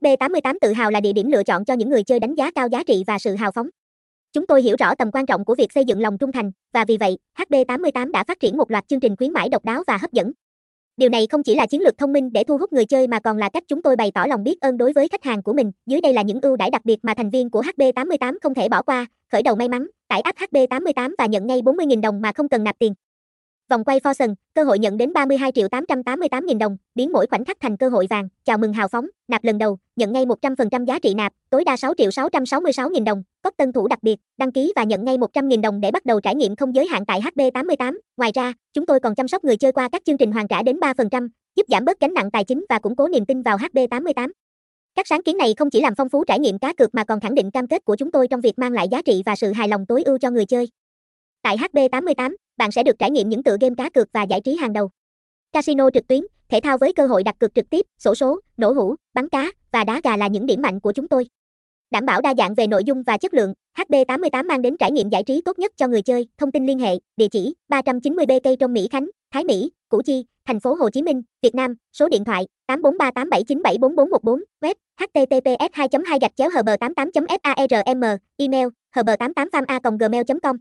HB88 tự hào là địa điểm lựa chọn cho những người chơi đánh giá cao giá trị và sự hào phóng. Chúng tôi hiểu rõ tầm quan trọng của việc xây dựng lòng trung thành, và vì vậy, HB88 đã phát triển một loạt chương trình khuyến mãi độc đáo và hấp dẫn. Điều này không chỉ là chiến lược thông minh để thu hút người chơi mà còn là cách chúng tôi bày tỏ lòng biết ơn đối với khách hàng của mình. Dưới đây là những ưu đãi đặc biệt mà thành viên của HB88 không thể bỏ qua. Khởi đầu may mắn, tải app HB88 và nhận ngay 40.000 đồng mà không cần nạp tiền. Vòng quay Fortune, cơ hội nhận đến 32 triệu 888 nghìn đồng, biến mỗi khoảnh khắc thành cơ hội vàng. Chào mừng hào phóng, nạp lần đầu, nhận ngay 100% giá trị nạp, tối đa 6 triệu 666 nghìn đồng. Có tân thủ đặc biệt, đăng ký và nhận ngay 100 nghìn đồng để bắt đầu trải nghiệm không giới hạn tại HB88. Ngoài ra, chúng tôi còn chăm sóc người chơi qua các chương trình hoàn trả đến 3%, giúp giảm bớt gánh nặng tài chính và củng cố niềm tin vào HB88. Các sáng kiến này không chỉ làm phong phú trải nghiệm cá cược mà còn khẳng định cam kết của chúng tôi trong việc mang lại giá trị và sự hài lòng tối ưu cho người chơi. Tại HB88, bạn sẽ được trải nghiệm những tựa game cá cược và giải trí hàng đầu. Casino trực tuyến, thể thao với cơ hội đặt cược trực tiếp, sổ số, nổ hũ, bắn cá và đá gà là những điểm mạnh của chúng tôi. Đảm bảo đa dạng về nội dung và chất lượng, HB88 mang đến trải nghiệm giải trí tốt nhất cho người chơi. Thông tin liên hệ, địa chỉ 390B cây trong Mỹ Khánh, Thái Mỹ, Củ Chi, thành phố Hồ Chí Minh, Việt Nam, số điện thoại 8438797414, web https 2 2 gạch chéo hb 88 farm email hb 88 farm gmail com